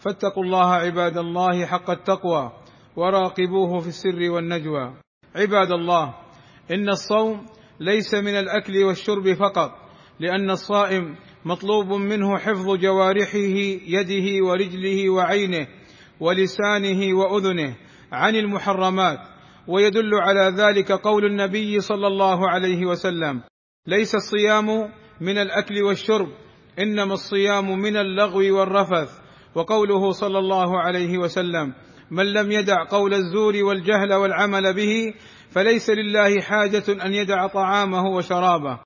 فاتقوا الله عباد الله حق التقوى وراقبوه في السر والنجوى. عباد الله إن الصوم ليس من الأكل والشرب فقط لأن الصائم مطلوب منه حفظ جوارحه يده ورجله وعينه ولسانه وأذنه عن المحرمات ويدل على ذلك قول النبي صلى الله عليه وسلم ليس الصيام من الأكل والشرب إنما الصيام من اللغو والرفث. وقوله صلى الله عليه وسلم من لم يدع قول الزور والجهل والعمل به فليس لله حاجة أن يدع طعامه وشرابه.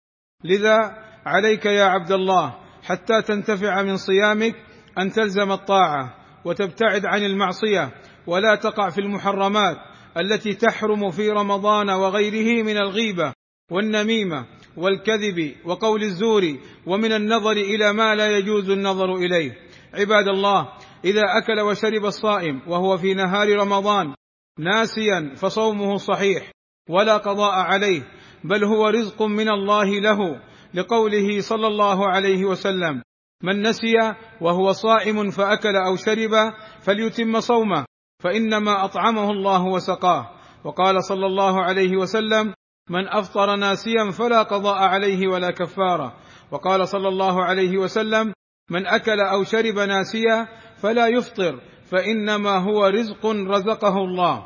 لذا عليك يا عبد الله حتى تنتفع من صيامك أن تلزم الطاعة وتبتعد عن المعصية ولا تقع في المحرمات التي تحرم في رمضان وغيره من الغيبة والنميمة والكذب وقول الزور ومن النظر إلى ما لا يجوز النظر إليه. عباد الله إذا أكل وشرب الصائم وهو في نهار رمضان ناسيا فصومه صحيح ولا قضاء عليه بل هو رزق من الله له لقوله صلى الله عليه وسلم من نسي وهو صائم فأكل أو شرب فليتم صومه فإنما أطعمه الله وسقاه. وقال صلى الله عليه وسلم من أفطر ناسيا فلا قضاء عليه ولا كفارة. وقال صلى الله عليه وسلم من أكل أو شرب ناسيا فلا يفطر فإنما هو رزق رزقه الله.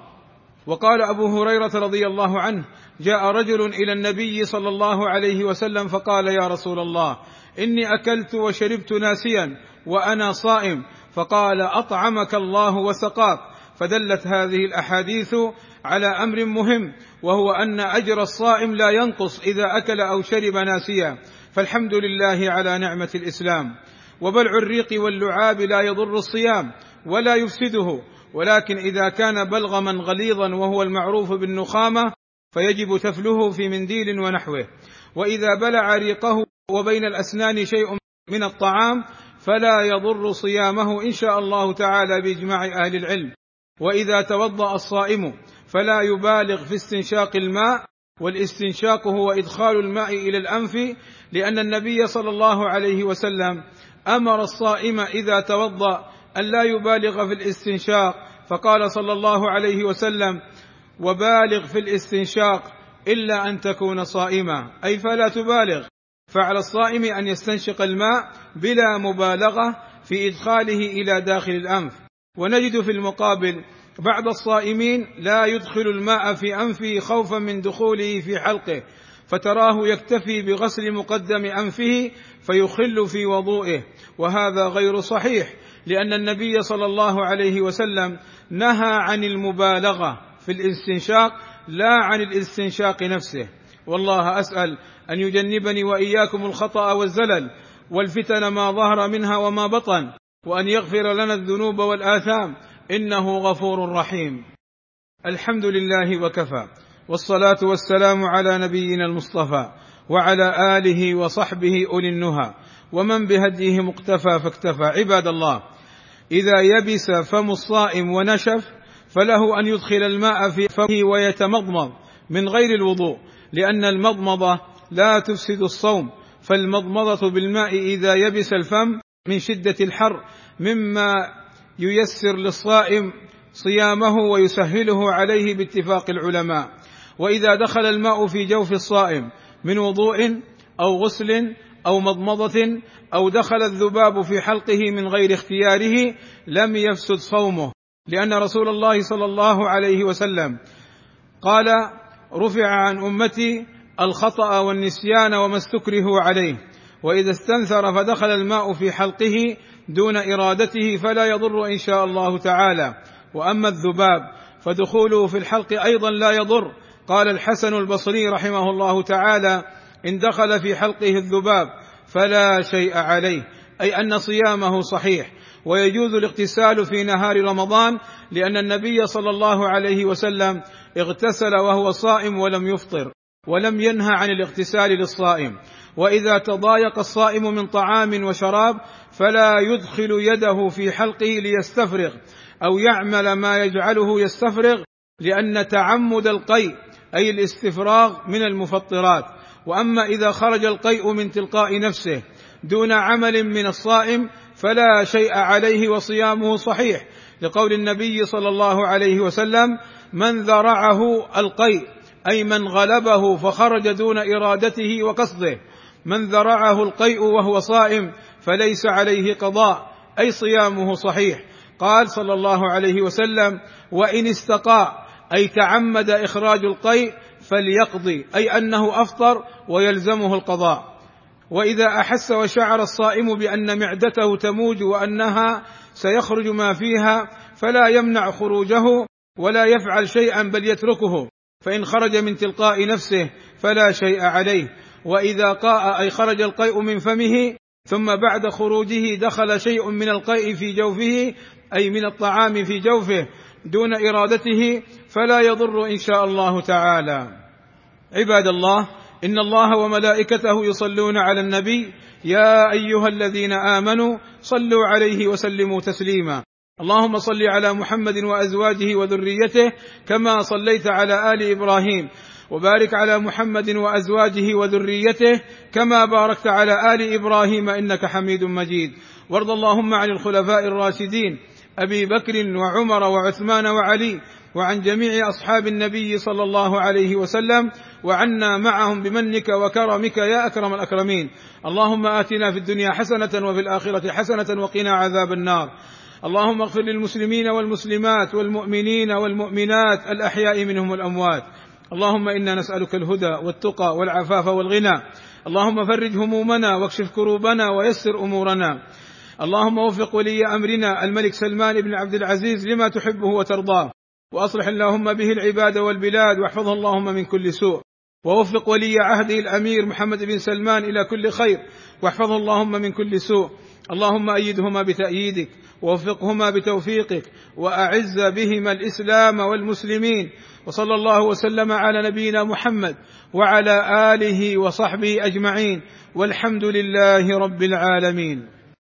وقال أبو هريرة رضي الله عنه جاء رجل إلى النبي صلى الله عليه وسلم فقال يا رسول الله إني أكلت وشربت ناسيا وأنا صائم فقال أطعمك الله وسقاك. فدلت هذه الأحاديث على أمر مهم وهو أن أجر الصائم لا ينقص إذا أكل أو شرب ناسيا. فالحمد لله على نعمة الإسلام. وبلع الريق واللعاب لا يضر الصيام ولا يفسده ولكن إذا كان بلغما غليظا وهو المعروف بالنخامة فيجب تفله في منديل ونحوه. وإذا بلع ريقه وبين الأسنان شيء من الطعام فلا يضر صيامه إن شاء الله تعالى بإجماع أهل العلم. وإذا توضأ الصائم فلا يبالغ في استنشاق الماء والاستنشاق هو إدخال الماء إلى الأنف لأن النبي صلى الله عليه وسلم أمر الصائم إذا توضأ أن لا يبالغ في الاستنشاق. فقال صلى الله عليه وسلم وبالغ في الاستنشاق إلا أن تكون صائما. أي فلا تبالغ. فعلى الصائم أن يستنشق الماء بلا مبالغة في إدخاله إلى داخل الأنف. ونجد في المقابل بعض الصائمين لا يدخل الماء في أنفه خوفا من دخوله في حلقه. فتراه يكتفي بغسل مقدم أنفه فيخل في وضوئه. وهذا غير صحيح لأن النبي صلى الله عليه وسلم نهى عن المبالغة في الاستنشاق لا عن الاستنشاق نفسه. والله أسأل أن يجنبني وإياكم الخطأ والزلل والفتن ما ظهر منها وما بطن وأن يغفر لنا الذنوب والآثام. إنه غفور رحيم. الحمد لله وكفى. والصلاة والسلام على نبينا المصطفى وعلى آله وصحبه أولي النهى. ومن بهديه مقتفى فاكتفى. عباد الله إذا يبس فم الصائم ونشف فله أن يدخل الماء في فمه ويتمضمض من غير الوضوء لأن المضمضة لا تفسد الصوم. فالمضمضة بالماء إذا يبس الفم من شدة الحر مما ييسر للصائم صيامه ويسهله عليه باتفاق العلماء. وإذا دخل الماء في جوف الصائم من وضوء أو غسل أو مضمضة أو دخل الذباب في حلقه من غير اختياره لم يفسد صومه لأن رسول الله صلى الله عليه وسلم قال رفع عن أمتي الخطأ والنسيان وما استكرهوا عليه وإذا استنثر فدخل الماء في حلقه دون إرادته فلا يضر إن شاء الله تعالى وأما الذباب فدخوله في الحلق أيضا لا يضر قال الحسن البصري رحمه الله تعالى إن دخل في حلقه الذباب فلا شيء عليه أي أن صيامه صحيح. ويجوز الاغتسال في نهار رمضان لأن النبي صلى الله عليه وسلم اغتسل وهو صائم ولم يفطر ولم ينهى عن الاغتسال للصائم. وإذا تضايق الصائم من طعام وشراب فلا يدخل يده في حلقه ليستفرغ أو يعمل ما يجعله يستفرغ لأن تعمد القيء. أي الاستفراغ من المفطرات. وأما إذا خرج القيء من تلقاء نفسه دون عمل من الصائم فلا شيء عليه وصيامه صحيح. لقول النبي صلى الله عليه وسلم من ذرعه القيء أي من غلبه فخرج دون إرادته وقصده. من ذرعه القيء وهو صائم فليس عليه قضاء أي صيامه صحيح. قال صلى الله عليه وسلم وإن استقاء أي تعمد إخراج القيء فليقضي أي أنه أفطر ويلزمه القضاء. وإذا أحس وشعر الصائم بأن معدته تموج وأنها سيخرج ما فيها فلا يمنع خروجه ولا يفعل شيئا بل يتركه. فإن خرج من تلقاء نفسه فلا شيء عليه. وإذا قاء أي خرج القيء من فمه ثم بعد خروجه دخل شيء من القيء في جوفه أي من الطعام في جوفه دون إرادته فلا يضر إن شاء الله تعالى. عباد الله إن الله وملائكته يصلون على النبي يا أيها الذين آمنوا صلوا عليه وسلموا تسليما. اللهم صل على محمد وأزواجه وذريته كما صليت على آل إبراهيم وبارك على محمد وأزواجه وذريته كما باركت على آل إبراهيم إنك حميد مجيد. وارض اللهم عن الخلفاء الراشدين أبي بكر وعمر وعثمان وعلي وعن جميع أصحاب النبي صلى الله عليه وسلم وعنا معهم بمنك وكرمك يا أكرم الأكرمين. اللهم آتنا في الدنيا حسنة وفي الآخرة حسنة وقنا عذاب النار. اللهم اغفر للمسلمين والمسلمات والمؤمنين والمؤمنات الأحياء منهم والأموات. اللهم إنا نسألك الهدى والتقى والعفاف والغنى. اللهم فرج همومنا واكشف كروبنا ويسر أمورنا. اللهم وفق ولي أمرنا الملك سلمان بن عبد العزيز لما تحبه وترضاه. وأصلح اللهم به العباد والبلاد واحفظه اللهم من كل سوء. ووفق ولي عهده الأمير محمد بن سلمان إلى كل خير واحفظه اللهم من كل سوء. اللهم أيدهما بتأييدك ووفقهما بتوفيقك وأعز بهما الإسلام والمسلمين. وصلى الله وسلم على نبينا محمد وعلى آله وصحبه أجمعين. والحمد لله رب العالمين.